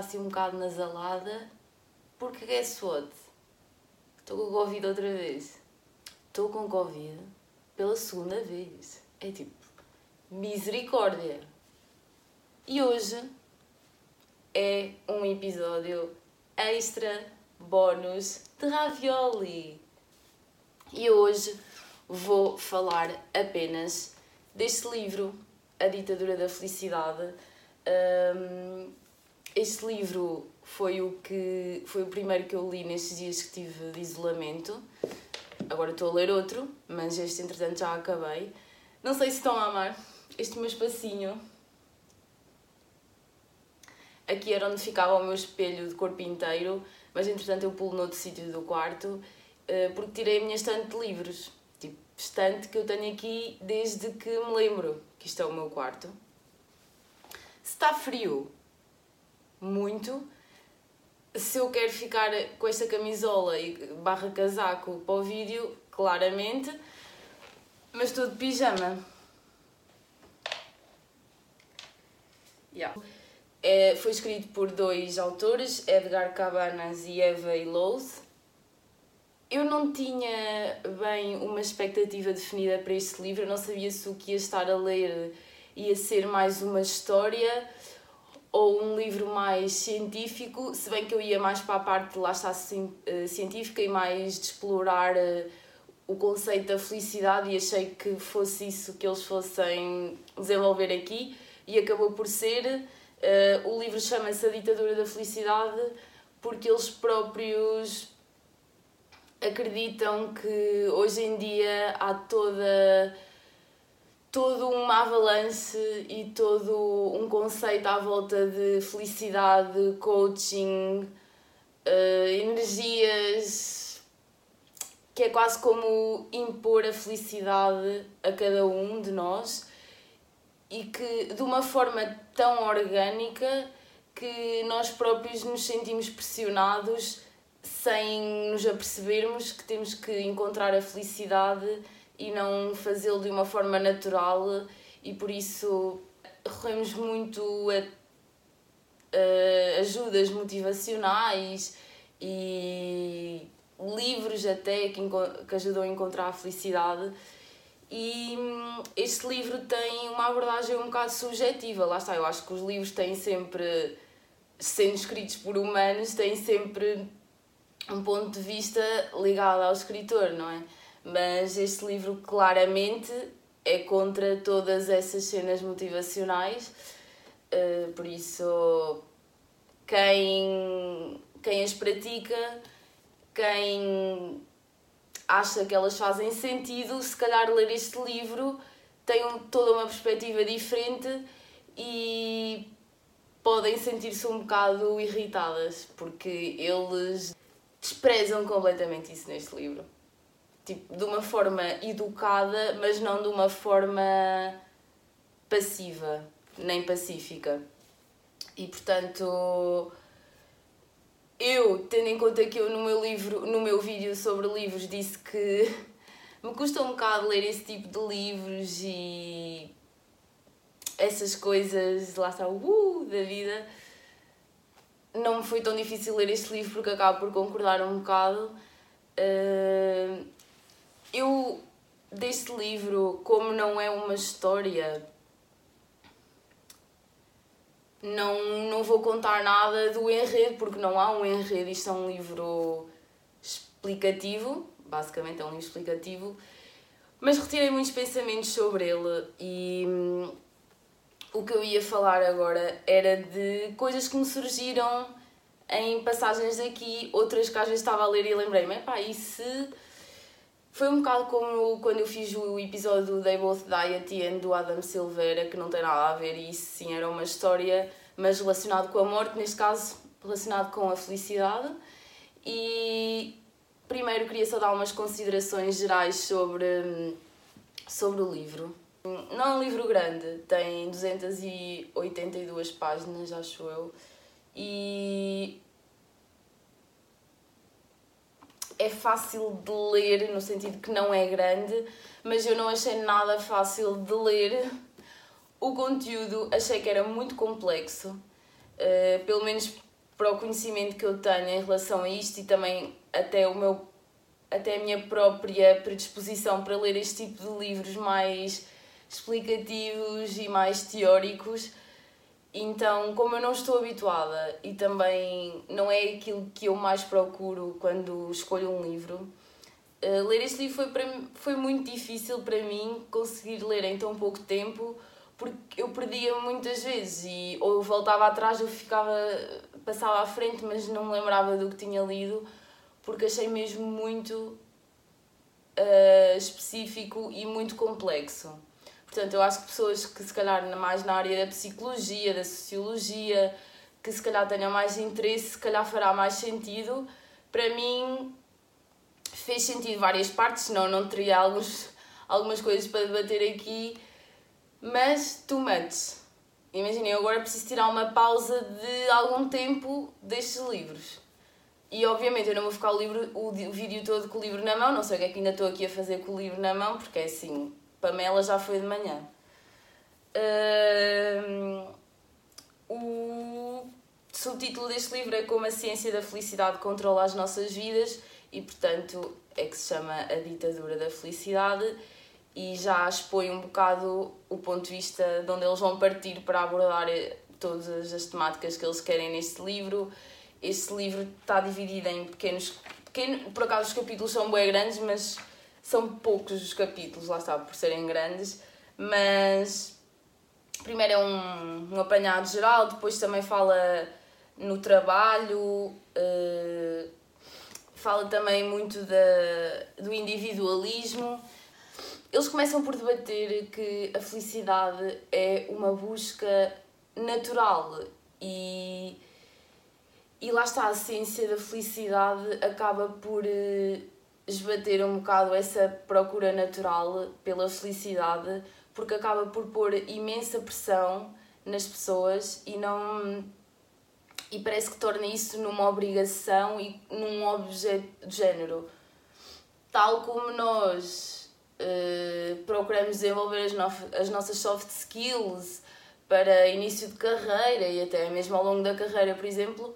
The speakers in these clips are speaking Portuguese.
assim um bocado nasalada, porque guess what? Estou com Covid outra vez. Estou com Covid pela segunda vez. É tipo, misericórdia. E hoje é um episódio extra bónus de ravioli. E hoje vou falar apenas deste livro, A Ditadura da Felicidade. Um, este livro foi o que foi o primeiro que eu li nestes dias que tive de isolamento. Agora estou a ler outro, mas este entretanto já acabei. Não sei se estão a amar este meu espacinho. Aqui era onde ficava o meu espelho de corpo inteiro, mas entretanto eu pulo noutro sítio do quarto eh, porque tirei a minha estante de livros. Tipo, estante que eu tenho aqui desde que me lembro que isto é o meu quarto. Se está frio, muito. Se eu quero ficar com esta camisola e barra casaco para o vídeo, claramente. Mas estou de pijama. Yeah. É, foi escrito por dois autores, Edgar Cabanas e Eva Illouz. Eu não tinha bem uma expectativa definida para este livro, eu não sabia se o que ia estar a ler ia ser mais uma história ou um livro mais científico, se bem que eu ia mais para a parte lá está eh, científica e mais de explorar eh, o conceito da felicidade e achei que fosse isso que eles fossem desenvolver aqui e acabou por ser. Uh, o livro chama-se A Ditadura da Felicidade porque eles próprios acreditam que hoje em dia há toda todo uma avalanche e todo um conceito à volta de felicidade, coaching, uh, energias, que é quase como impor a felicidade a cada um de nós e que de uma forma tão orgânica que nós próprios nos sentimos pressionados sem nos apercebermos que temos que encontrar a felicidade e não fazê-lo de uma forma natural e por isso recorremos muito a, a ajudas motivacionais e livros até que, que ajudam a encontrar a felicidade e hum, este livro tem uma abordagem um bocado subjetiva, lá está, eu acho que os livros têm sempre, sendo escritos por humanos, têm sempre um ponto de vista ligado ao escritor, não é? Mas este livro claramente é contra todas essas cenas motivacionais, uh, por isso quem, quem as pratica, quem acha que elas fazem sentido, se calhar ler este livro tem um, toda uma perspectiva diferente e podem sentir-se um bocado irritadas, porque eles desprezam completamente isso neste livro tipo, de uma forma educada, mas não de uma forma passiva, nem pacífica. E portanto, eu, tendo em conta que eu no meu livro, no meu vídeo sobre livros disse que me custa um bocado ler esse tipo de livros e essas coisas, lá está uh, da vida. Não me foi tão difícil ler este livro porque acabo por concordar um bocado. Uh, eu, deste livro, como não é uma história, não, não vou contar nada do enredo, porque não há um enredo. Isto é um livro explicativo, basicamente é um livro explicativo, mas retirei muitos pensamentos sobre ele e hum, o que eu ia falar agora era de coisas que me surgiram em passagens aqui, outras que às vezes estava a ler e lembrei-me, pá, e se foi um bocado como quando eu fiz o episódio do They Both Die at the End do Adam Silveira, que não tem nada a ver, e isso sim era uma história, mas relacionado com a morte, neste caso relacionado com a felicidade. E primeiro queria só dar umas considerações gerais sobre, sobre o livro. Não é um livro grande, tem 282 páginas, acho eu, e é fácil de ler, no sentido que não é grande, mas eu não achei nada fácil de ler. O conteúdo achei que era muito complexo, uh, pelo menos para o conhecimento que eu tenho em relação a isto e também até o meu até a minha própria predisposição para ler este tipo de livros mais explicativos e mais teóricos. Então, como eu não estou habituada e também não é aquilo que eu mais procuro quando escolho um livro, uh, ler este livro foi, para, foi muito difícil para mim conseguir ler em tão pouco tempo porque eu perdia muitas vezes e ou eu voltava atrás ou ficava passava à frente mas não me lembrava do que tinha lido porque achei mesmo muito uh, específico e muito complexo portanto eu acho que pessoas que se calhar mais na área da psicologia da sociologia que se calhar tenham mais interesse se calhar fará mais sentido para mim fez sentido várias partes senão não teria alguns algumas coisas para debater aqui mas too much. Imaginem, eu agora preciso tirar uma pausa de algum tempo destes livros. E obviamente eu não vou ficar o, livro, o, vídeo todo com o livro na mão, não sei o que é que ainda estou aqui a fazer com o livro na mão, porque é assim, Pamela já foi de manhã. Uh, o subtítulo deste livro é Como a Ciência da Felicidade Controla as Nossas Vidas e, portanto, é que se chama A Ditadura da Felicidade e já expõe um bocado o ponto de vista de onde eles vão partir para abordar eh, todas as temáticas que eles querem neste livro. Este livro está dividido em pequenos. Pequeno, por acaso os capítulos são bem grandes, mas são poucos os capítulos, lá está, por serem grandes. Mas primeiro é um, um apanhado geral, depois também fala no trabalho, uh, fala também muito da, do individualismo eles começam por debater que a felicidade é uma busca natural e, e lá está, a ciência da felicidade acaba por eh, esbater um bocado essa procura natural pela felicidade porque acaba por pôr imensa pressão nas pessoas e não e parece que torna isso numa obrigação e num objeto de género. Tal como nós eh, procuramos desenvolver as, no as nossas soft skills para início de carreira e até mesmo ao longo da carreira, por exemplo,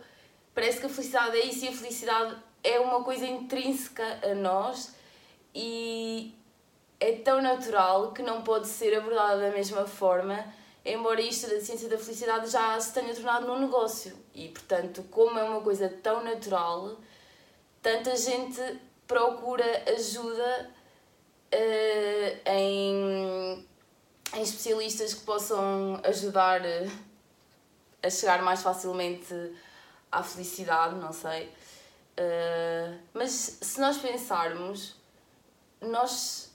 parece que a felicidade é isso e a felicidade é uma coisa intrínseca a nós e é tão natural que não pode ser abordada da mesma forma, embora isto da ciência da felicidade já se tenha tornado num negócio. E, portanto, como é uma coisa tão natural, tanta gente procura ajuda uh, em, em especialistas que possam ajudar eh, a chegar mais facilmente à felicidade, não sei. Uh, mas se nós pensarmos, nós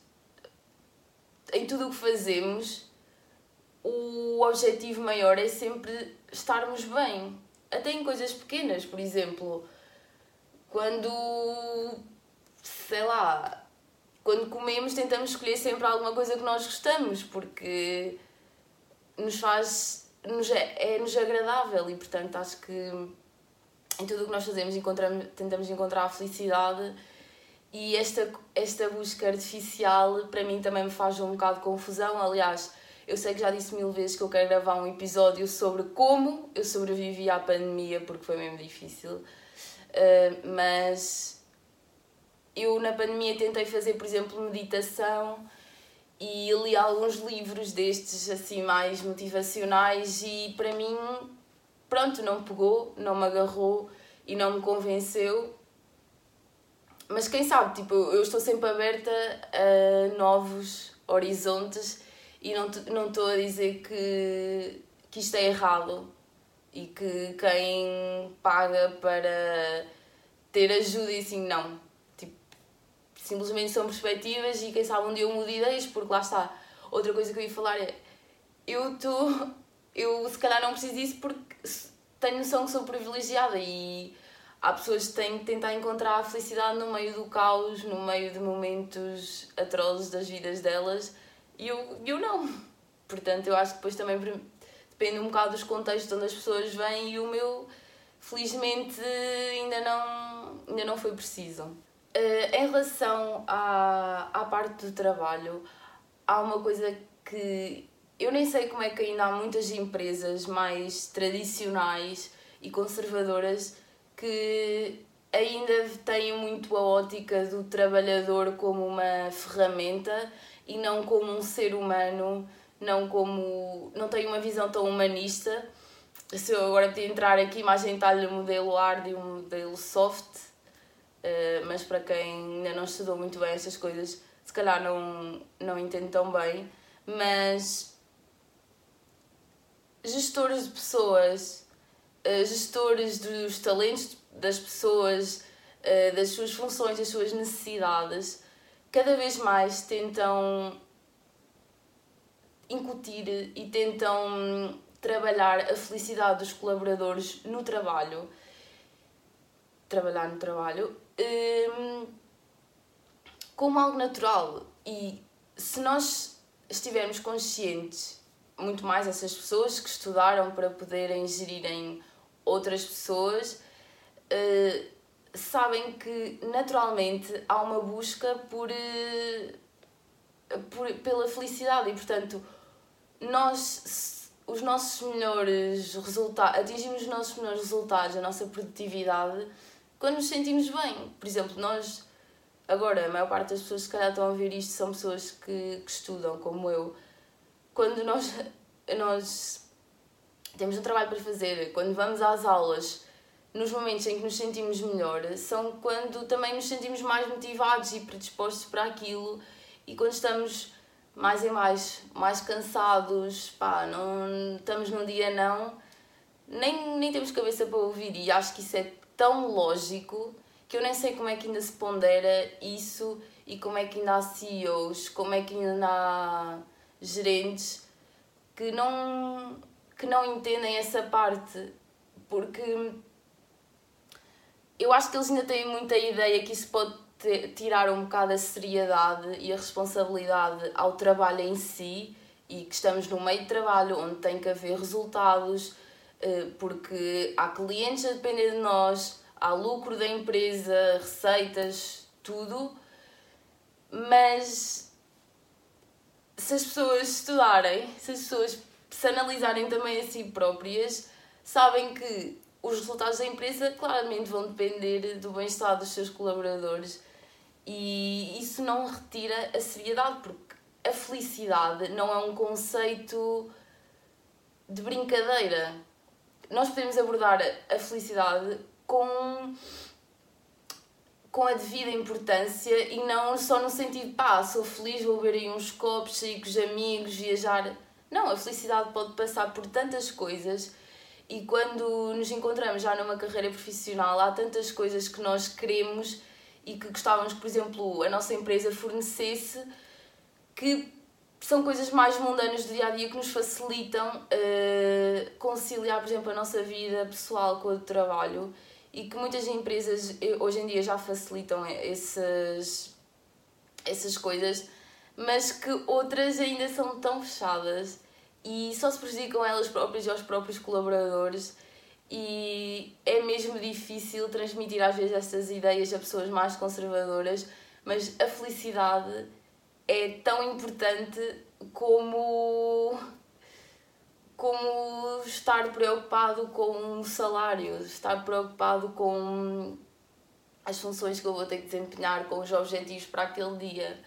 em tudo o que fazemos, o objetivo maior é sempre estarmos bem. Até em coisas pequenas, por exemplo, quando sei lá, quando comemos tentamos escolher sempre alguma coisa que nós gostamos, porque nos faz, nos é, é-nos agradável e portanto acho que em tudo o que nós fazemos encontramos, tentamos encontrar a felicidade. E esta, esta busca artificial para mim também me faz um bocado de confusão, aliás eu sei que já disse mil vezes que eu quero gravar um episódio sobre como eu sobrevivi à pandemia porque foi mesmo difícil, uh, mas eu na pandemia tentei fazer, por exemplo, meditação e li alguns livros destes assim mais motivacionais. E para mim, pronto, não pegou, não me agarrou e não me convenceu. Mas quem sabe, tipo, eu estou sempre aberta a novos horizontes e não não estou a dizer que que isto é errado e que quem paga para ter ajuda e assim não simplesmente são perspectivas e quem sabe um dia eu mudo ideias, porque lá está. Outra coisa que eu ia falar é, eu estou, eu se calhar não preciso disso porque tenho noção que sou privilegiada e há pessoas que têm que tentar encontrar a felicidade no meio do caos, no meio de momentos atrozes das vidas delas e eu, eu não. Portanto, eu acho que depois também depende um bocado dos contextos onde as pessoas vêm e o meu, felizmente, ainda não, ainda não foi preciso. Uh, em relação à, à parte do trabalho, há uma coisa que eu nem sei como é que ainda há muitas empresas mais tradicionais e conservadoras que ainda têm muito a ótica do trabalhador como uma ferramenta e não como um ser humano, não como não tem uma visão tão humanista. Se eu agora podia entrar aqui, mais lhe o modelo hard e o modelo soft, uh, mas para quem ainda não estudou muito bem estas coisas, se calhar não, não entende tão bem. Mas gestores de pessoas, uh, gestores dos talentos das pessoas, uh, das suas funções, das suas necessidades, cada vez mais tentam incutir e tentam trabalhar a felicidade dos colaboradores no trabalho. Trabalhar no trabalho. Um, como algo natural. E se nós estivermos conscientes, muito mais essas pessoas que estudaram para poderem gerirem outras pessoas, uh, sabem que naturalmente há uma busca por, uh, por, pela felicidade e, portanto, nós, os nossos melhores resultados, atingimos os nossos melhores resultados, a nossa produtividade, quando nos sentimos bem. Por exemplo, nós, agora, a maior parte das pessoas que calhar estão a ver isto são pessoas que, que estudam, como eu. Quando nós, nós temos um trabalho para fazer, quando vamos às aulas, nos momentos em que nos sentimos melhor, são quando também nos sentimos mais motivados e predispostos para aquilo. E quando estamos mais e mais, mais cansados, pá, não estamos num dia não, nem, nem temos cabeça para ouvir. E acho que isso é tão lógico que eu nem sei como é que ainda se pondera isso e como é que ainda há CEOs, como é que ainda há gerentes que não, que não entendem essa parte, porque eu acho que eles ainda têm muita ideia que isso pode tirar um bocado a seriedade e a responsabilidade ao trabalho em si e que estamos no meio de trabalho onde tem que haver resultados eh, porque há clientes a depender de nós, há lucro da empresa, receitas, tudo, mas se as pessoas estudarem, se as pessoas se analisarem também a si próprias, sabem que os resultados da empresa claramente vão depender do bem-estar dos seus colaboradores e isso não retira a seriedade, porque a felicidade não é um conceito de brincadeira. Nós podemos abordar a felicidade com, com a devida importância e não só no sentido, pá, sou feliz, vou beber aí uns copos, sair com os amigos, viajar. Não, a felicidade pode passar por tantas coisas e quando nos encontramos já numa carreira profissional, há tantas coisas que nós queremos e que gostávamos que, por exemplo, a nossa empresa fornecesse, que são coisas mais mundanas do dia a dia que nos facilitam uh, conciliar, por exemplo, a nossa vida pessoal com o trabalho e que muitas empresas eh, hoje em dia já facilitam essas, essas coisas, mas que outras ainda são tão fechadas e só se prejudicam elas próprias e aos próprios colaboradores. E é mesmo difícil transmitir às vezes estas ideias a pessoas mais conservadoras, mas a felicidade é tão importante como como estar preocupado com o salário, estar preocupado com as funções que eu vou ter que desempenhar, com os objetivos para aquele dia.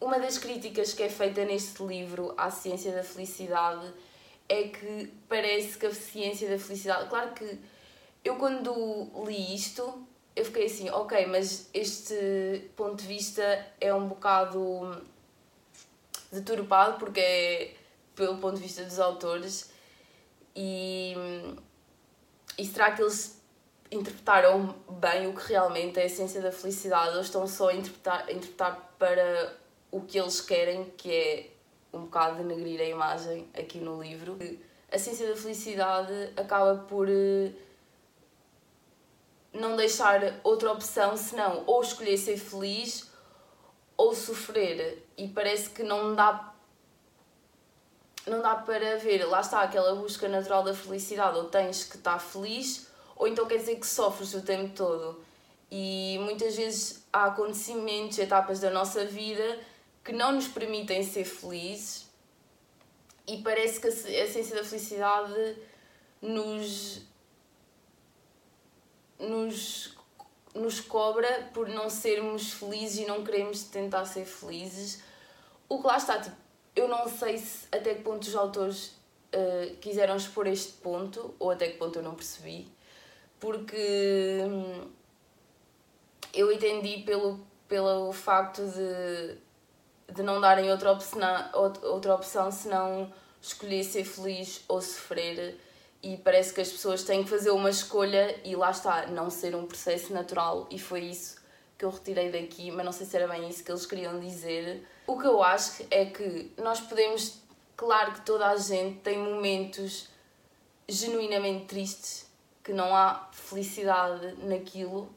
Uma das críticas que é feita neste livro à ciência da felicidade é que parece que a ciência da felicidade. Claro que eu, quando li isto, eu fiquei assim, ok, mas este ponto de vista é um bocado deturpado porque é pelo ponto de vista dos autores e, e será que eles interpretaram bem o que realmente é a essência da felicidade ou estão só a interpretar, a interpretar para o que eles querem, que é um bocado denegrir a imagem aqui no livro. A ciência da felicidade acaba por eh, não deixar outra opção senão ou escolher ser feliz ou sofrer. E parece que não dá não dá para ver, lá está aquela busca natural da felicidade, ou tens que estar feliz, ou então quer dizer que sofres o tempo todo. E muitas vezes há acontecimentos, etapas da nossa vida que não nos permitem ser felizes e parece que a essência da felicidade nos nos, nos cobra por não sermos felizes e não queremos tentar ser felizes. O que lá está, tipo, eu não sei se até que ponto os autores uh, quiseram expor este ponto ou até que ponto eu não percebi, porque hum, eu entendi pelo, pelo facto de, de não darem outra opção, outra opção senão escolher ser feliz ou sofrer e parece que as pessoas têm que fazer uma escolha e lá está, não ser um processo natural e foi isso que eu retirei daqui, mas não sei se era bem isso que eles queriam dizer. O que eu acho é que nós podemos, claro que toda a gente tem momentos genuinamente tristes, que não há felicidade naquilo,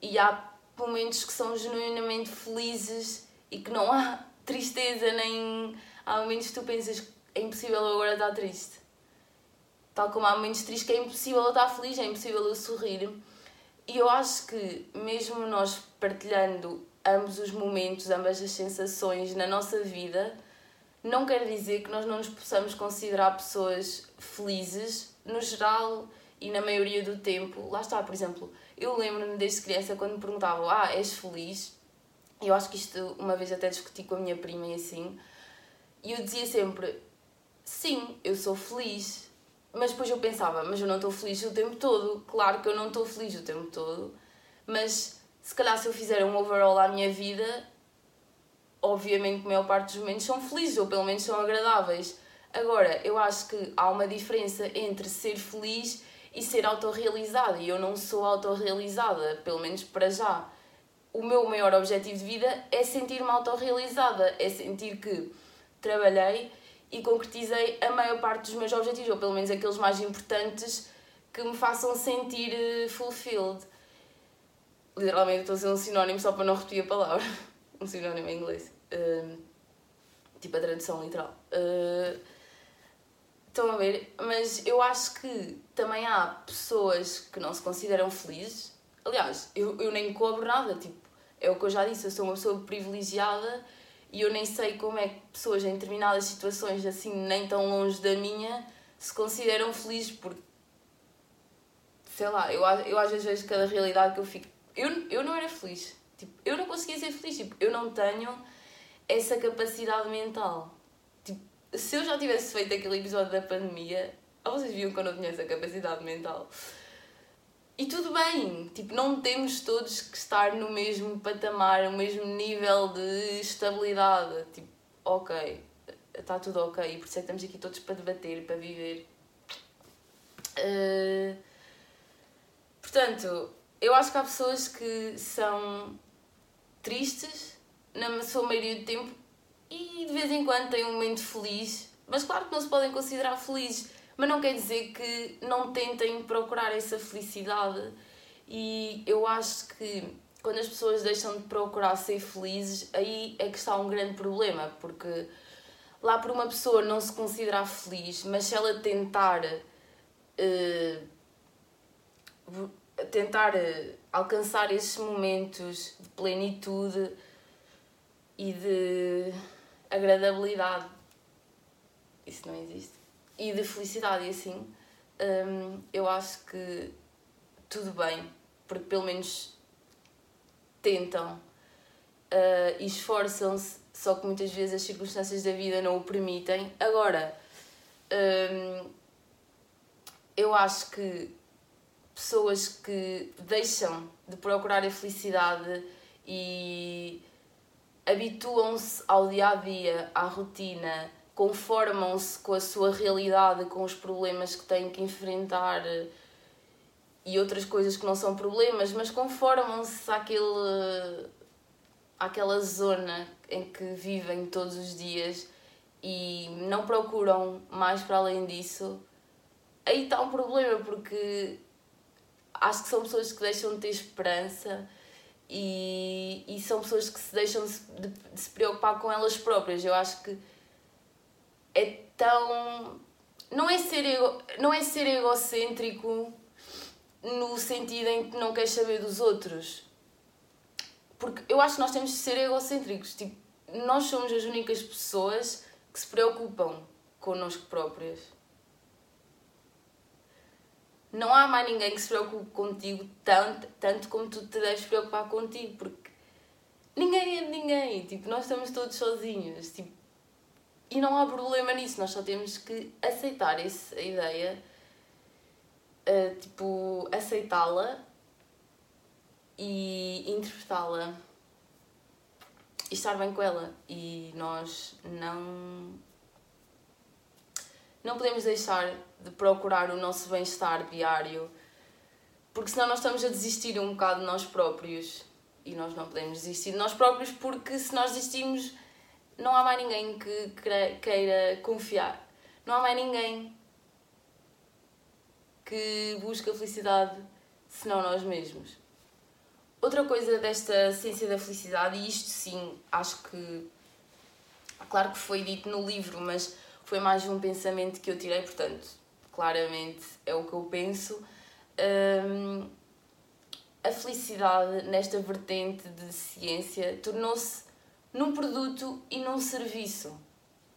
e há momentos que são genuinamente felizes e que não há tristeza, nem há momentos que tu pensas é impossível agora estar triste. Tal como há momentos tristes que é impossível eu estar feliz, é impossível eu sorrir. E eu acho que, mesmo nós partilhando ambos os momentos, ambas as sensações na nossa vida, não quer dizer que nós não nos possamos considerar pessoas felizes, no geral e na maioria do tempo. Lá está, por exemplo, eu lembro-me desde criança quando me perguntavam: Ah, és feliz? Eu acho que isto, uma vez até discuti com a minha prima e assim, e eu dizia sempre: Sim, eu sou feliz. Mas depois eu pensava, mas eu não estou feliz o tempo todo. Claro que eu não estou feliz o tempo todo, mas se calhar se eu fizer um overall à minha vida, obviamente que a maior parte dos momentos são felizes, ou pelo menos são agradáveis. Agora, eu acho que há uma diferença entre ser feliz e ser autorrealizada, e eu não sou autorrealizada, pelo menos para já. O meu maior objetivo de vida é sentir-me autorrealizada, é sentir que trabalhei e concretizei a maior parte dos meus objetivos, ou pelo menos aqueles mais importantes que me façam sentir eh, fulfilled. Literalmente estou a dizer um sinónimo só para não repetir a palavra. Um sinónimo em inglês. Uh, tipo a tradução literal. Uh, estão a ver? Mas eu acho que também há pessoas que não se consideram felizes. Aliás, eu, eu nem cobro nada. Tipo, é o que eu já disse, eu sou uma pessoa privilegiada e eu nem sei como é que pessoas em determinadas situações, assim, nem tão longe da minha, se consideram felizes porque. Sei lá, eu, eu às vezes vejo cada realidade que eu fico. Eu, eu não era feliz. Tipo, eu não conseguia ser feliz. Tipo, eu não tenho essa capacidade mental. Tipo, se eu já tivesse feito aquele episódio da pandemia, vocês viam que eu não tinha essa capacidade mental. E tudo bem, tipo, não temos todos que estar no mesmo patamar, no mesmo nível de estabilidade. Tipo, ok, está tudo ok, por isso é que estamos aqui todos para debater, para viver. Uh, portanto, eu acho que há pessoas que são tristes na sua maioria do tempo e de vez em quando têm um momento feliz, mas claro que não se podem considerar felizes mas não quer dizer que não tentem procurar essa felicidade. E eu acho que quando as pessoas deixam de procurar ser felizes, aí é que está um grande problema, porque lá por uma pessoa não se considerar feliz, mas se ela tentar uh, tentar uh, alcançar esses momentos de plenitude e de agradabilidade, isso não existe e de felicidade e assim, hum, eu acho que tudo bem, porque pelo menos tentam uh, e esforçam-se, só que muitas vezes as circunstâncias da vida não o permitem. Agora, hum, eu acho que pessoas que deixam de procurar a felicidade e habituam-se ao dia a dia, à rotina, conformam-se com a sua realidade, com os problemas que têm que enfrentar eh, e outras coisas que não são problemas, mas conformam-se àquele, àquela zona em que vivem todos os dias e não procuram mais para além disso, aí está um problema, porque acho que são pessoas que deixam de ter esperança e, e são pessoas que se deixam de, de, se preocupar com elas próprias. Eu acho que é tão. Não é ser, ego, não é ser egocêntrico no sentido em que não queres saber dos outros. Porque eu acho que nós temos de ser egocêntricos. Tipo, nós somos as únicas pessoas que se preocupam connosco próprias. Não há mais ninguém que se preocupe contigo tanto, tanto como tu te deves preocupar contigo, porque ninguém é de ninguém, tipo, nós estamos todos sozinhos, tipo, e não há problema nisso, nós só temos que aceitar essa ideia, uh, tipo, aceitá-la e interpretá-la e estar bem com ela. E nós não. Não podemos deixar de procurar o nosso bem-estar diário, porque senão nós estamos a desistir um bocado de nós próprios. E nós não podemos desistir de nós próprios, porque se nós desistimos, não há mais ninguém que queira confiar. Não há mais ninguém que busque a felicidade senão nós mesmos. Outra coisa desta ciência da felicidade, e isto sim, acho que. Claro que foi dito no livro, mas foi mais um pensamento que eu tirei, portanto, claramente é o que eu penso. Um, a felicidade nesta vertente de ciência tornou-se num produto e num serviço.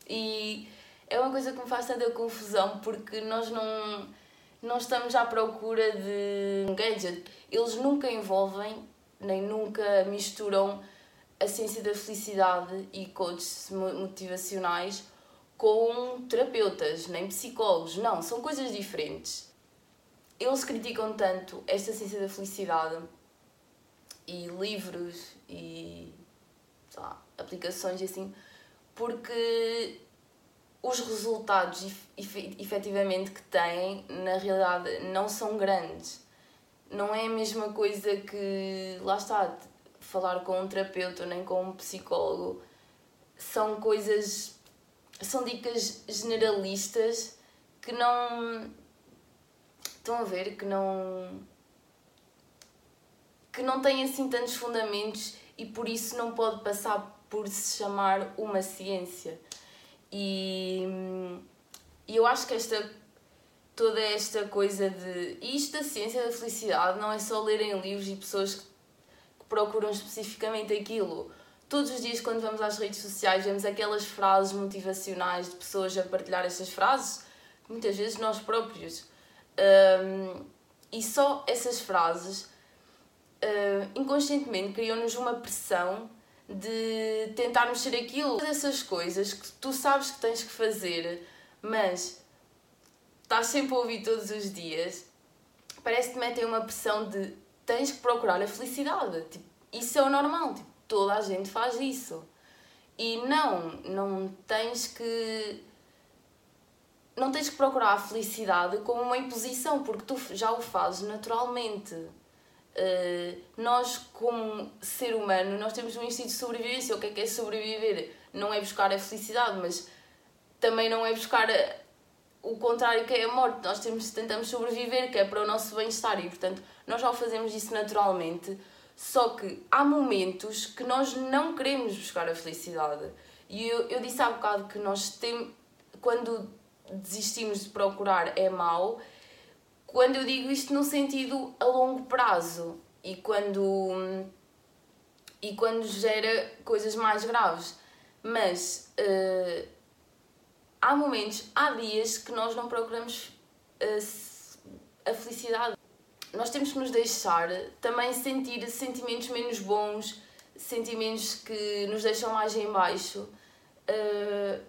E é uma coisa que me faz tanta confusão porque nós não, não estamos à procura de um gadget. Eles nunca envolvem nem nunca misturam a ciência da felicidade e coaches motivacionais com terapeutas, nem psicólogos. Não, são coisas diferentes. Eles criticam tanto esta ciência da felicidade e livros e lá, aplicações assim, porque os resultados efetivamente que têm, na realidade, não são grandes não é a mesma coisa que, lá está, falar com um terapeuta nem com um psicólogo. São coisas, são dicas generalistas que não. Estão a ver? Que não. que não têm assim tantos fundamentos e por isso não pode passar por se chamar uma ciência. E, e eu acho que esta toda esta coisa de. Isto da ciência da felicidade não é só lerem livros e pessoas que, que procuram especificamente aquilo. Todos os dias, quando vamos às redes sociais, vemos aquelas frases motivacionais de pessoas a partilhar estas frases, muitas vezes nós próprios. Um, e só essas frases, uh, inconscientemente, criam-nos uma pressão de tentarmos ser aquilo. Essas coisas que tu sabes que tens que fazer, mas estás sempre a ouvir todos os dias, parece que te metem uma pressão de tens que procurar a felicidade. Tipo, isso é o normal, tipo, toda a gente faz isso. E não, não tens que. Não tens que procurar a felicidade como uma imposição, porque tu já o fazes naturalmente. Uh, nós, como ser humano, nós temos um instinto de sobrevivência. O que é que é sobreviver? Não é buscar a felicidade, mas também não é buscar a, o contrário que é a morte. Nós temos, tentamos sobreviver, que é para o nosso bem-estar e, portanto, nós já fazemos isso naturalmente. Só que há momentos que nós não queremos buscar a felicidade. E eu, eu disse há bocado que nós temos. Quando desistimos de procurar é mau. Quando eu digo isto no sentido a longo prazo e quando. e quando gera coisas mais graves. Mas. Uh, há momentos, há dias que nós não procuramos eh, a felicidade. Nós temos que nos deixar também sentir sentimentos menos bons, sentimentos que nos deixam mais em baixo. Uh,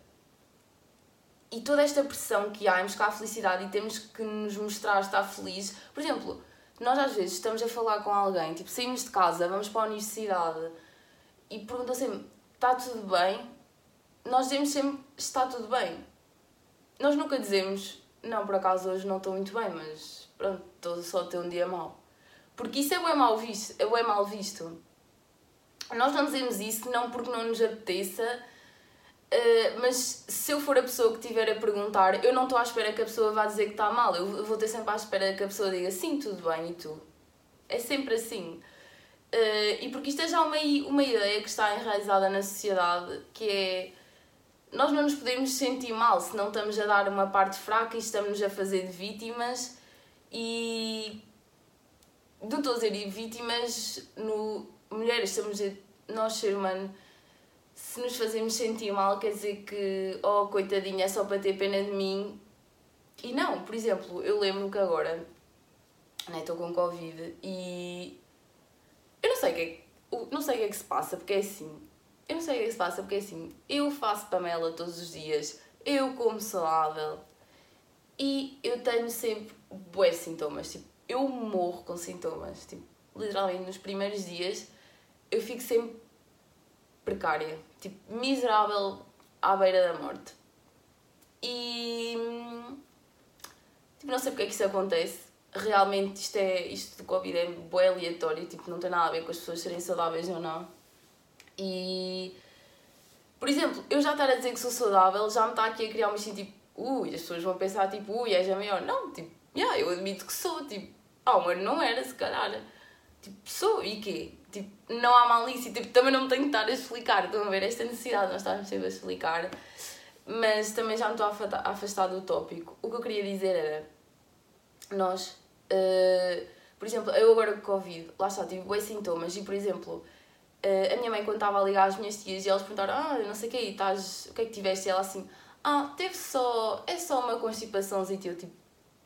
e toda esta pressão que há em buscar a felicidade e temos que nos mostrar estar feliz. Por exemplo, nós às vezes estamos a falar com alguém, tipo, saímos de casa, vamos para a universidade e perguntam sempre: está tudo bem? Nós dizemos sempre: está tudo bem nós nunca dizemos, não, por acaso hoje não estou muito bem, mas pronto, estou só a ter um dia mau. Porque isso é bem mal visto. É bem mal visto. Nós não dizemos isso não porque não nos apeteça, uh, mas se eu for a pessoa que estiver a perguntar, eu não estou à espera que a pessoa vá dizer que está mal. Eu vou ter sempre à espera que a pessoa diga sim, tudo bem, e tu? É sempre assim. Uh, e porque isto é já uma, uma ideia que está enraizada na sociedade, que é nós não nos podemos sentir mal se não estamos a dar uma parte fraca e estamos a fazer de vítimas e estou a dizer vítimas no mulheres estamos a, nós ser humano se nos fazemos sentir mal quer dizer que oh coitadinha é só para ter pena de mim. E não, por exemplo, eu lembro que agora né, estou com Covid e eu não sei o que é, não sei o que é que se passa, porque é assim, eu não sei o que é que se passa, porque é assim, eu faço Pamela todos os dias, eu como saudável e eu tenho sempre bué sintomas, tipo, eu morro com sintomas, tipo, literalmente nos primeiros dias eu fico sempre precária, tipo, miserável à beira da morte. E tipo, não sei porque é que isso acontece. Realmente isto é isto do Covid é bem aleatório, tipo, não tem nada a ver com as pessoas serem saudáveis ou não. E por exemplo, eu já estar a dizer que sou saudável já me está aqui a criar um bichinho tipo, ui, as pessoas vão pensar tipo, ui, és a maior. Não, tipo, yeah, eu admito que sou, tipo, ah, mas não era, se calhar. Tipo, sou, e quê? Tipo, não há malícia, tipo, também não me tenho que estar a explicar, estão a ver esta necessidade, nós estamos sempre a explicar, mas também já me estou a afastar do tópico. O que eu queria dizer era, nós, uh, por exemplo, eu agora com Covid, lá está, tive bons sintomas, e por exemplo, uh, a minha mãe quando estava a ligar às minhas tias e elas perguntaram, ah, não sei o que, estás, o que é que tiveste? E ela assim, ah, teve só, é só uma constipaçãozinha, tipo,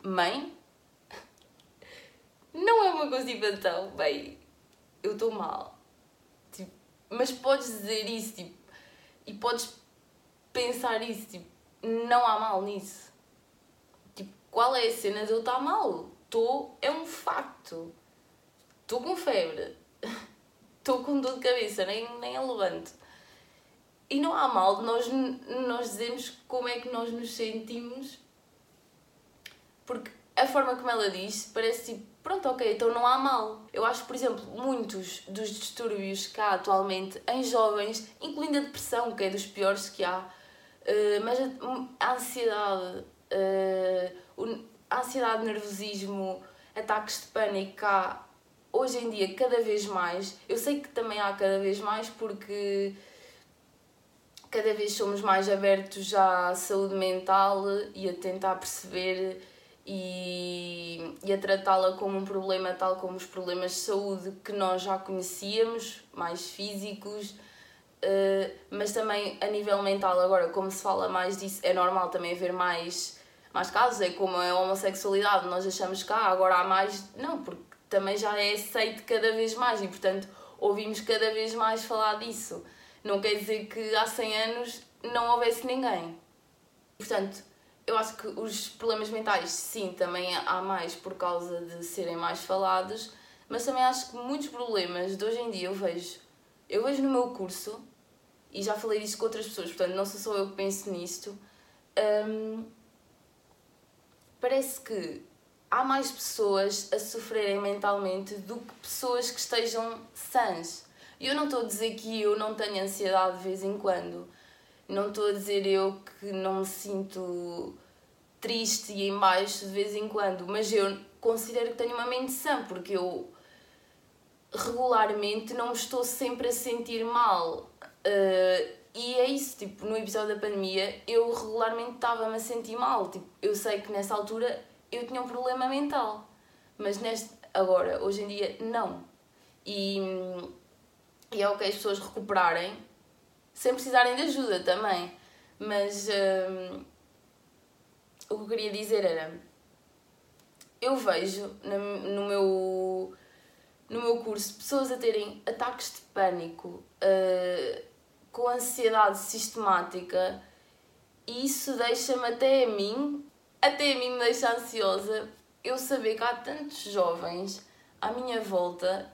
mãe? Não é uma constipação, bem, eu estou mal. Tipo, mas podes dizer isso, tipo, e podes pensar isso, tipo, não há mal nisso. Tipo, qual é a cena de eu estar mal? Estou, é um facto. Estou com febre. Estou com dor de cabeça, nem, nem a levanto. E não há mal de nós, nós dizermos como é que nós nos sentimos, porque a forma como ela diz parece tipo pronto, ok, então não há mal. Eu acho, por exemplo, muitos dos distúrbios que há atualmente em jovens, incluindo a depressão, que é dos piores que há, uh, mas a, ansiedade, a ansiedade, nervosismo, ataques de pânico que há hoje em dia cada vez mais. Eu sei que também há cada vez mais porque cada vez somos mais abertos à saúde mental e a tentar perceber e, e a tratá-la como um problema tal como os problemas de saúde que nós já conhecíamos, mais físicos, uh, mas também a nível mental. Agora, como se fala mais disso, é normal também haver mais, mais casos, é como a homossexualidade, nós achamos que ah, agora há mais. Não, porque também já é aceito cada vez mais e, portanto, ouvimos cada vez mais falar disso. Não quer dizer que há 100 anos não houvesse ninguém. Portanto, eu acho que os problemas mentais, sim, também há mais por causa de serem mais falados, mas também acho que muitos problemas de hoje em dia eu vejo. Eu vejo no meu curso, e já falei disso com outras pessoas, portanto não sou só eu que penso nisto. Hum, parece que há mais pessoas a sofrerem mentalmente do que pessoas que estejam sãs. E eu não estou a dizer que eu não tenho ansiedade de vez em quando não estou a dizer eu que não me sinto triste e em baixo de vez em quando, mas eu considero que tenho uma mente sã, porque eu regularmente não me estou sempre a sentir mal. Uh, e é isso, tipo, no episódio da pandemia eu regularmente estava-me a sentir mal. Tipo, eu sei que nessa altura eu tinha um problema mental, mas neste, agora, hoje em dia, não. E, e é ok as pessoas recuperarem sem precisarem de ajuda também. Mas hum, o que eu queria dizer era: eu vejo no meu, no meu curso pessoas a terem ataques de pânico uh, com ansiedade sistemática e isso deixa-me até a mim, até a mim me deixa ansiosa eu saber que há tantos jovens à minha volta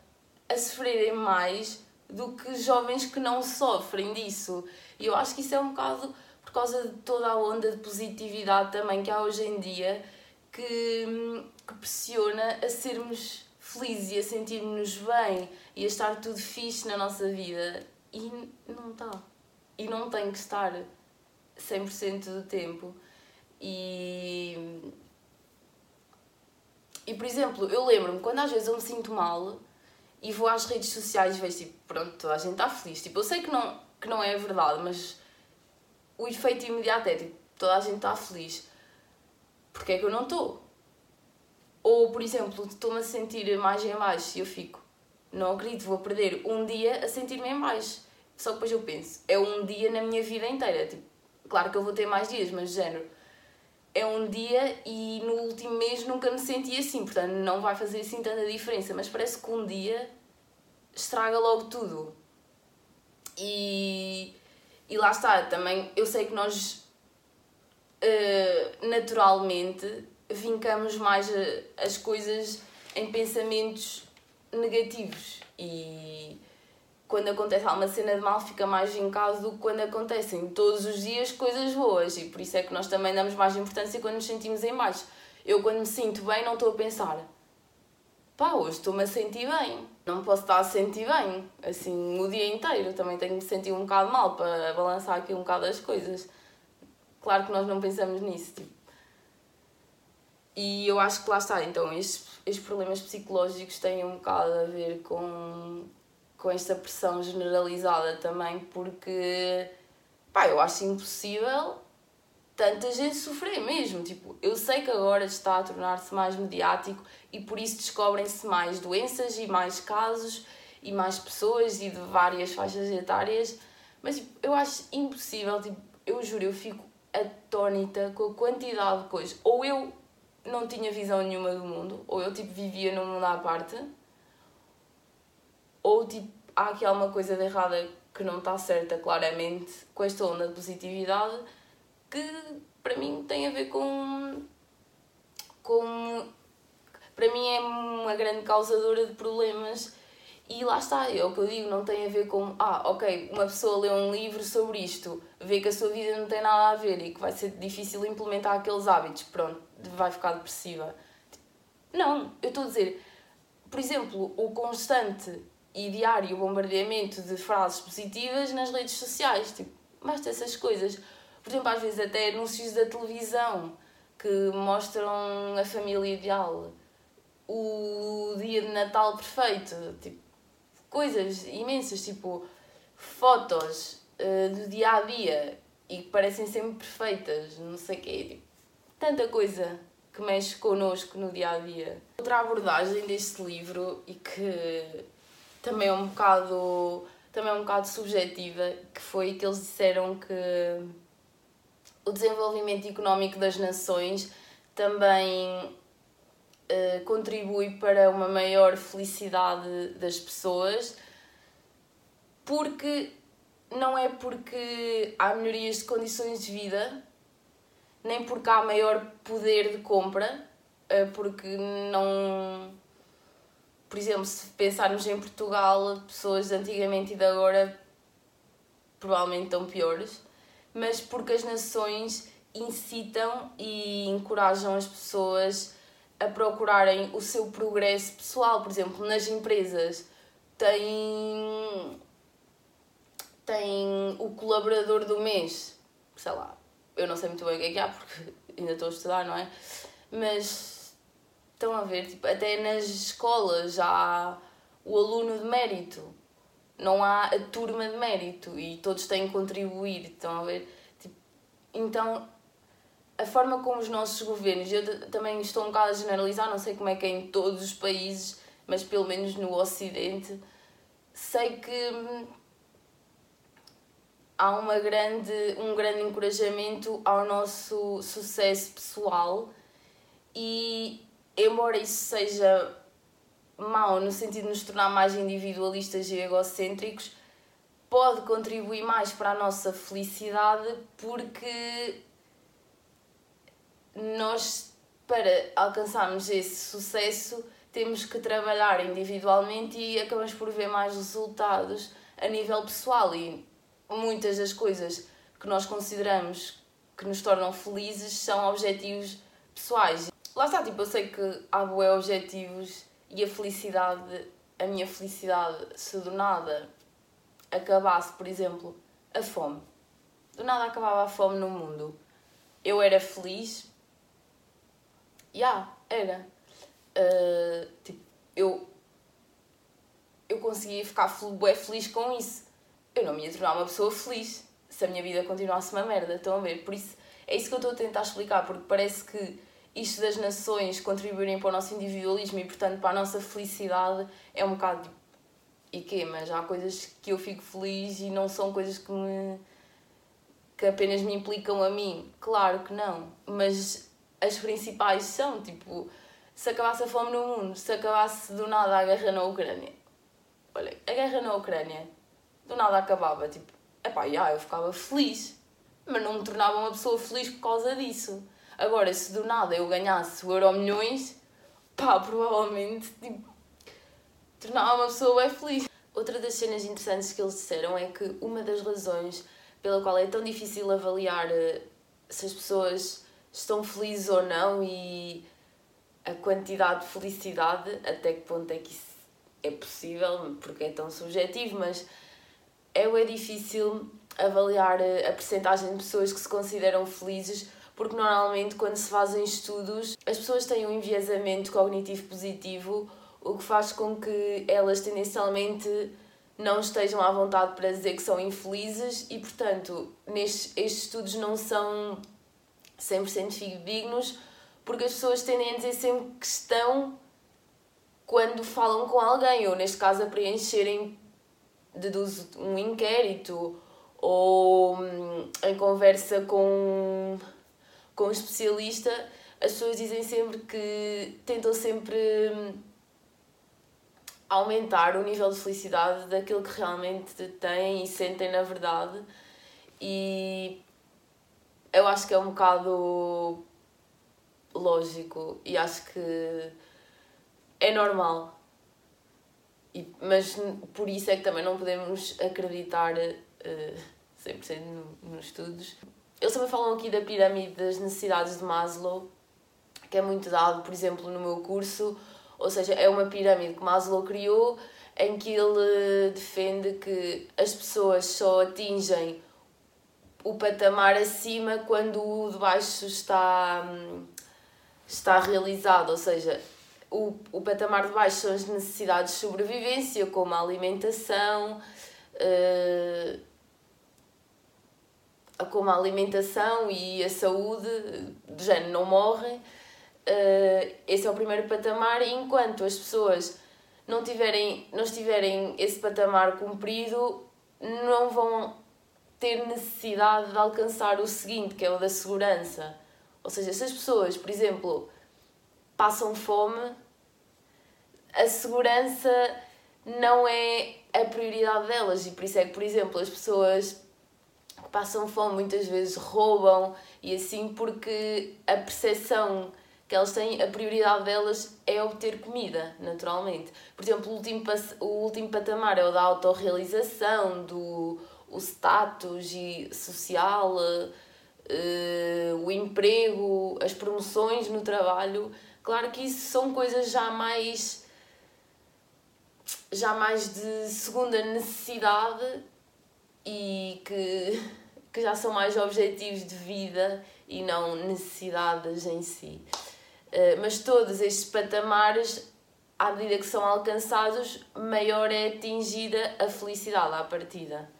a sofrerem mais do que jovens que não sofrem disso. E eu acho que isso é um bocado por causa de toda a onda de positividade também que há hoje em dia que, que pressiona a sermos felizes e a sentirmos bem e a estar tudo fixe na nossa vida. E não está. E não tem que estar 100% do tempo. E. E por exemplo, eu lembro-me quando às vezes eu me sinto mal e vou às redes sociais e vejo tipo, pronto, toda a gente está feliz. Tipo, eu sei que não, que não é verdade, mas o efeito imediato é tipo, toda a gente está feliz. Porquê é que eu não estou? Ou, por exemplo, estou-me a sentir mais em baixo e eu fico, não acredito, vou perder um dia a sentir-me em baixo. Só que depois eu penso, é um dia na minha vida inteira. Tipo, claro que eu vou ter mais dias, mas género, é um dia e no último mês nunca me senti assim, portanto não vai fazer assim tanta diferença, mas parece que um dia estraga logo tudo. E, e lá está, também eu sei que nós uh, naturalmente vincamos mais as coisas em pensamentos negativos e quando acontece alguma cena de mal fica mais vincado do que quando acontecem todos os dias coisas boas e por isso é que nós também damos mais importância quando nos sentimos em baixo. Eu quando me sinto bem não estou a pensar pá, hoje estou-me a sentir bem, não posso estar a sentir bem, assim, o dia inteiro, também tenho de me sentir um bocado mal para balançar aqui um bocado as coisas. Claro que nós não pensamos nisso, tipo. E eu acho que lá está, então estes, estes problemas psicológicos têm um bocado a ver com com esta pressão generalizada também, porque pá, eu acho impossível tanta gente sofrer mesmo. Tipo, eu sei que agora está a tornar-se mais mediático e por isso descobrem-se mais doenças e mais casos e mais pessoas e de várias faixas etárias, mas tipo, eu acho impossível, tipo, eu juro, eu fico atónita com a quantidade de coisas. Ou eu não tinha visão nenhuma do mundo, ou eu tipo vivia num mundo à parte, ou tipo, há aqui alguma coisa de errada que não está certa claramente com esta onda de positividade que para mim tem a ver com. com para mim é uma grande causadora de problemas e lá está, é o que eu digo, não tem a ver com, ah, ok, uma pessoa lê um livro sobre isto, vê que a sua vida não tem nada a ver e que vai ser difícil implementar aqueles hábitos, pronto, vai ficar depressiva. Não, eu estou a dizer, por exemplo, o constante e diário bombardeamento de frases positivas nas redes sociais. Tipo, basta essas coisas. Por exemplo, às vezes até anúncios da televisão que mostram a família ideal, o dia de Natal perfeito, tipo, coisas imensas, tipo fotos uh, do dia a dia e que parecem sempre perfeitas, não sei o quê. Tipo, tanta coisa que mexe connosco no dia a dia. Outra abordagem deste livro e que também é um bocado também é um bocado subjetiva, que foi que eles disseram que o desenvolvimento económico das nações também uh, contribui para uma maior felicidade das pessoas, porque não é porque há melhorias de condições de vida, nem porque há maior poder de compra, uh, porque não por exemplo, se pensarmos em Portugal, pessoas de antigamente e de agora provavelmente estão piores, mas porque as nações incitam e encorajam as pessoas a procurarem o seu progresso pessoal. Por exemplo, nas empresas tem, tem o colaborador do mês, sei lá, eu não sei muito bem o que é que há porque ainda estou a estudar, não é? Mas Estão a ver, tipo, até nas escolas há o aluno de mérito, não há a turma de mérito e todos têm que contribuir. Estão a ver? Tipo, então, a forma como os nossos governos, eu também estou um bocado a generalizar, não sei como é que é em todos os países, mas pelo menos no Ocidente, sei que hum, há uma grande, um grande encorajamento ao nosso sucesso pessoal e embora isso seja mau no sentido de nos tornar mais individualistas e egocêntricos, pode contribuir mais para a nossa felicidade porque nós, para alcançarmos esse sucesso, temos que trabalhar individualmente e acabamos por ver mais resultados a nível pessoal e muitas das coisas que nós consideramos que nos tornam felizes são objetivos pessoais. Está, tipo, eu sei que há bué objetivos e a felicidade, a minha felicidade, se do nada acabasse, por exemplo, a fome. Do nada acabava a fome no mundo. Eu era feliz. Já, yeah, era. Uh, tipo, eu. Eu conseguia ficar bué feliz com isso. Eu não me ia tornar uma pessoa feliz se a minha vida continuasse uma merda. Estão a ver? Por isso, é isso que eu estou a tentar explicar, porque parece que isto das nações contribuírem para o nosso individualismo e, portanto, para a nossa felicidade é um bocado tipo, e quê? Mas há coisas que eu fico feliz e não são coisas que me. que apenas me implicam a mim? Claro que não, mas as principais são, tipo, se acabasse a fome no mundo, se acabasse do nada a guerra na Ucrânia. Olha, a guerra na Ucrânia, do nada acabava, tipo, epá, já, eu ficava feliz, mas não me tornava uma pessoa feliz por causa disso. Agora, se do nada eu ganhasse o Euro Milhões, pá, provavelmente, tipo, tornava uma pessoa bem feliz. Outra das cenas interessantes que eles disseram é que uma das razões pela qual é tão difícil avaliar eh, se as pessoas estão felizes ou não e a quantidade de felicidade, até que ponto é que isso é possível, porque é tão subjetivo, mas é, é difícil avaliar eh, a percentagem de pessoas que se consideram felizes, porque normalmente quando se fazem estudos as pessoas têm um enviesamento cognitivo positivo, o que faz com que elas tendencialmente não estejam à vontade para dizer que são infelizes e, portanto, nestes, estes estudos não são 100% fidedignos, porque as pessoas tendem a dizer sempre que estão quando falam com alguém, ou neste caso a preencherem deduz um inquérito ou hum, em conversa com, com um especialista, as pessoas dizem sempre que tentam sempre hum, aumentar o nível de felicidade daquilo que realmente têm e sentem na verdade. E eu acho que é um bocado lógico e acho que é normal. E, mas por isso é que também não podemos acreditar uh, 100% no, nos estudos. Eles também falam aqui da pirâmide das necessidades de Maslow, que é muito dado, por exemplo, no meu curso, ou seja, é uma pirâmide que Maslow criou em que ele defende que as pessoas só atingem o patamar acima quando o de baixo está, está realizado, ou seja, o, o patamar de baixo são as necessidades de sobrevivência, como a alimentação, uh, como a alimentação e a saúde, de género, não morrem. Uh, esse é o primeiro patamar, e enquanto as pessoas não tiverem, não estiverem esse patamar cumprido, não vão ter necessidade de alcançar o seguinte, que é o da segurança. Ou seja, se as pessoas, por exemplo, passam fome, a segurança não é a prioridade delas e por isso é que, por exemplo, as pessoas passam fome muitas vezes roubam e assim porque a percepção que elas têm, a prioridade delas é obter comida, naturalmente. Por exemplo, o último, o último patamar é o da autorrealização, do o status e social, uh, o emprego, as promoções no trabalho Claro que isso são coisas já mais já mais de segunda necessidade e que, que já são mais objetivos de vida e não necessidades em si. Eh, mas todos estes patamares, à medida que são alcançados, maior é atingida a felicidade à partida.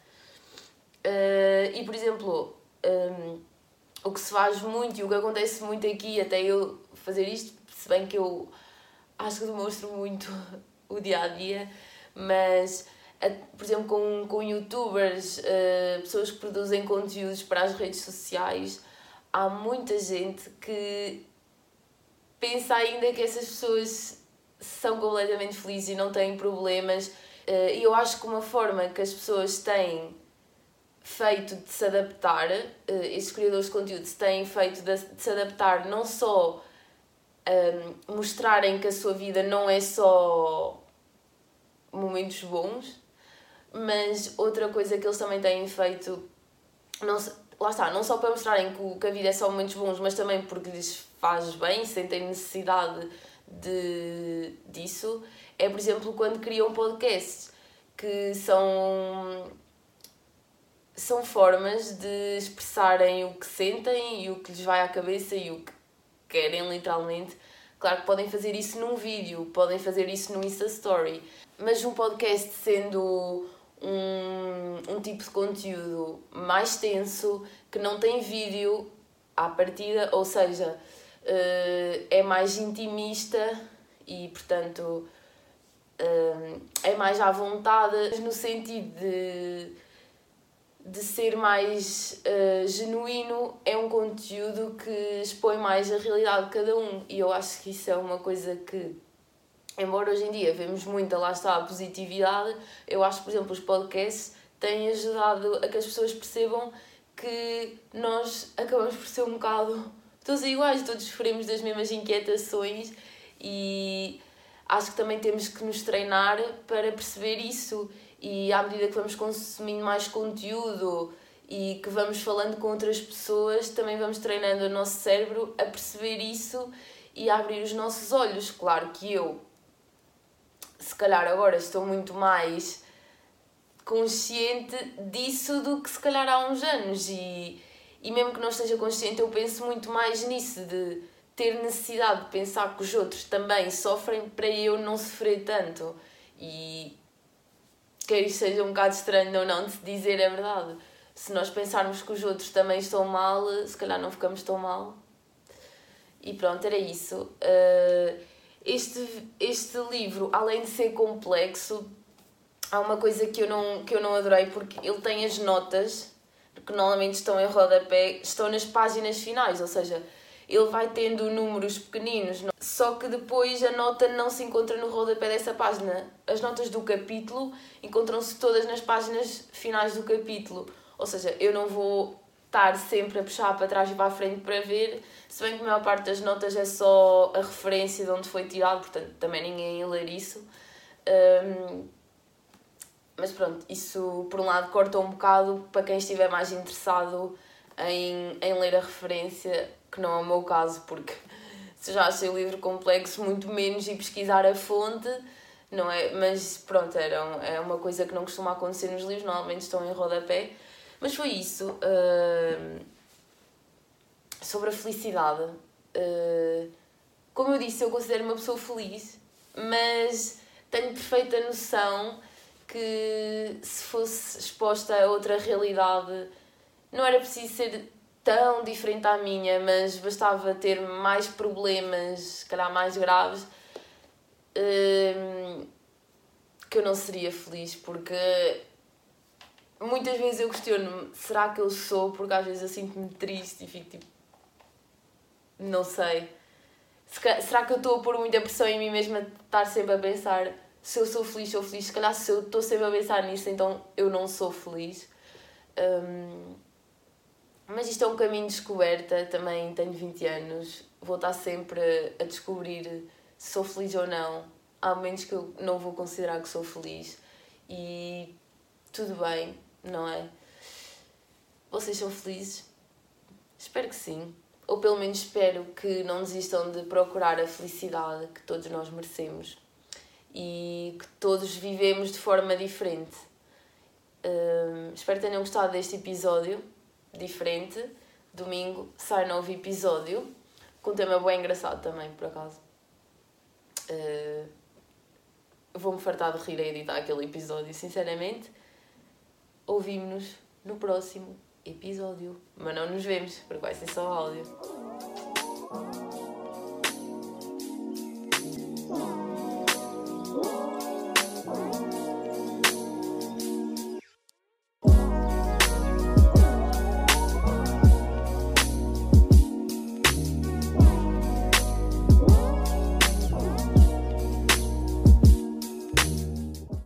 Eh, e, por exemplo, um, o que se faz muito e o que acontece muito aqui, até eu fazer isto, se bem que eu acho que demonstro muito o dia a dia, mas por exemplo com, com youtubers, uh, pessoas que produzem conteúdos para as redes sociais, há muita gente que pensa ainda que essas pessoas são completamente felizes e não têm problemas. Uh, e eu acho que uma forma que as pessoas têm feito de se adaptar, uh, estes criadores de conteúdo têm feito de, de se adaptar não só um, mostrarem que a sua vida não é só momentos bons, mas outra coisa que eles também têm feito, não, lá está, não só para mostrarem que, que a vida é só momentos bons, mas também porque lhes faz bem, sentem necessidade de, disso, é por exemplo quando criam podcasts, que são são formas de expressarem o que sentem e o que lhes vai à cabeça e o que querem literalmente. Claro que podem fazer isso num vídeo, podem fazer isso num Insta Story, mas um podcast sendo um, um tipo de conteúdo mais tenso, que não tem vídeo à partida, ou seja, uh, é mais intimista e, portanto, uh, é mais à vontade, no sentido de, de ser mais uh, genuíno, é um conteúdo que expõe mais a realidade de cada um. E eu acho que isso é uma coisa que, embora hoje em dia vemos muito, lá está, a positividade, eu acho que, por exemplo, os podcasts têm ajudado a que as pessoas percebam que nós acabamos por ser um bocado todos iguais, todos sofremos das mesmas inquietações e acho que também temos que nos treinar para perceber isso e à medida que vamos consumindo mais conteúdo e que vamos falando com outras pessoas, também vamos treinando o nosso cérebro a perceber isso e a abrir os nossos olhos. Claro que eu, se calhar agora estou muito mais consciente disso do que se calhar há uns anos. E, e mesmo que não esteja consciente eu penso muito mais nisso de ter necessidade de pensar que os outros também sofrem para eu não sofrer tanto. E quer isso seja um bocado estranho ou não de dizer é verdade. Se nós pensarmos que os outros também estão mal se calhar não ficamos tão mal. E pronto, era isso. Uh, este, este livro, além de ser complexo há uma coisa que eu não, que eu não adorei, porque ele tem as notas, que normalmente estão em rodapé, estão nas páginas finais, ou seja, ele vai tendo números pequeninos, só que depois a nota não se encontra no rodapé dessa página. As notas do capítulo encontram-se todas nas páginas finais do capítulo. Ou seja, eu não vou estar sempre a puxar para trás e para a frente para ver, se bem que a maior parte das notas é só a referência de onde foi tirado, portanto também ninguém ia ler isso. Um, mas pronto, isso por um lado corta um bocado para quem estiver mais interessado em, em ler a referência, que não é o meu caso, porque se já achei o livro complexo, muito menos e pesquisar a fonte, não é? Mas pronto, era é uma coisa que não costuma acontecer nos livros, normalmente estão em rodapé. Mas foi isso. Uh, sobre a felicidade. Uh, como eu disse, eu considero uma pessoa feliz, mas tenho perfeita noção que se fosse exposta a outra realidade não era preciso ser tão diferente à minha, mas bastava ter mais problemas, se calhar mais graves, que eu não seria feliz, porque muitas vezes eu questiono-me, será que eu sou? Porque às vezes eu sinto-me triste e fico tipo, não sei. Será que eu estou a pôr muita pressão em mim mesma de estar sempre a pensar se eu sou feliz, sou feliz. Se calhar se eu estou sempre a pensar nisso, então eu não sou feliz. Um, mas isto é um caminho de descoberta, também tenho 20 anos, vou estar sempre a descobrir se sou feliz ou não. Há momentos que eu não vou considerar que sou feliz e tudo bem, não é? Vocês são felizes? Espero que sim. Ou pelo menos espero que não desistam de procurar a felicidade que todos nós merecemos e que todos vivemos de forma diferente. Uh, espero que tenham gostado deste episódio diferente. Domingo sai novo episódio com um tema bem engraçado também, por acaso. Uh, Vou-me fartar de rir a editar aquele episódio, sinceramente. Ouvimos-nos no próximo episódio. Mas não nos vemos, porque vai ser só áudio.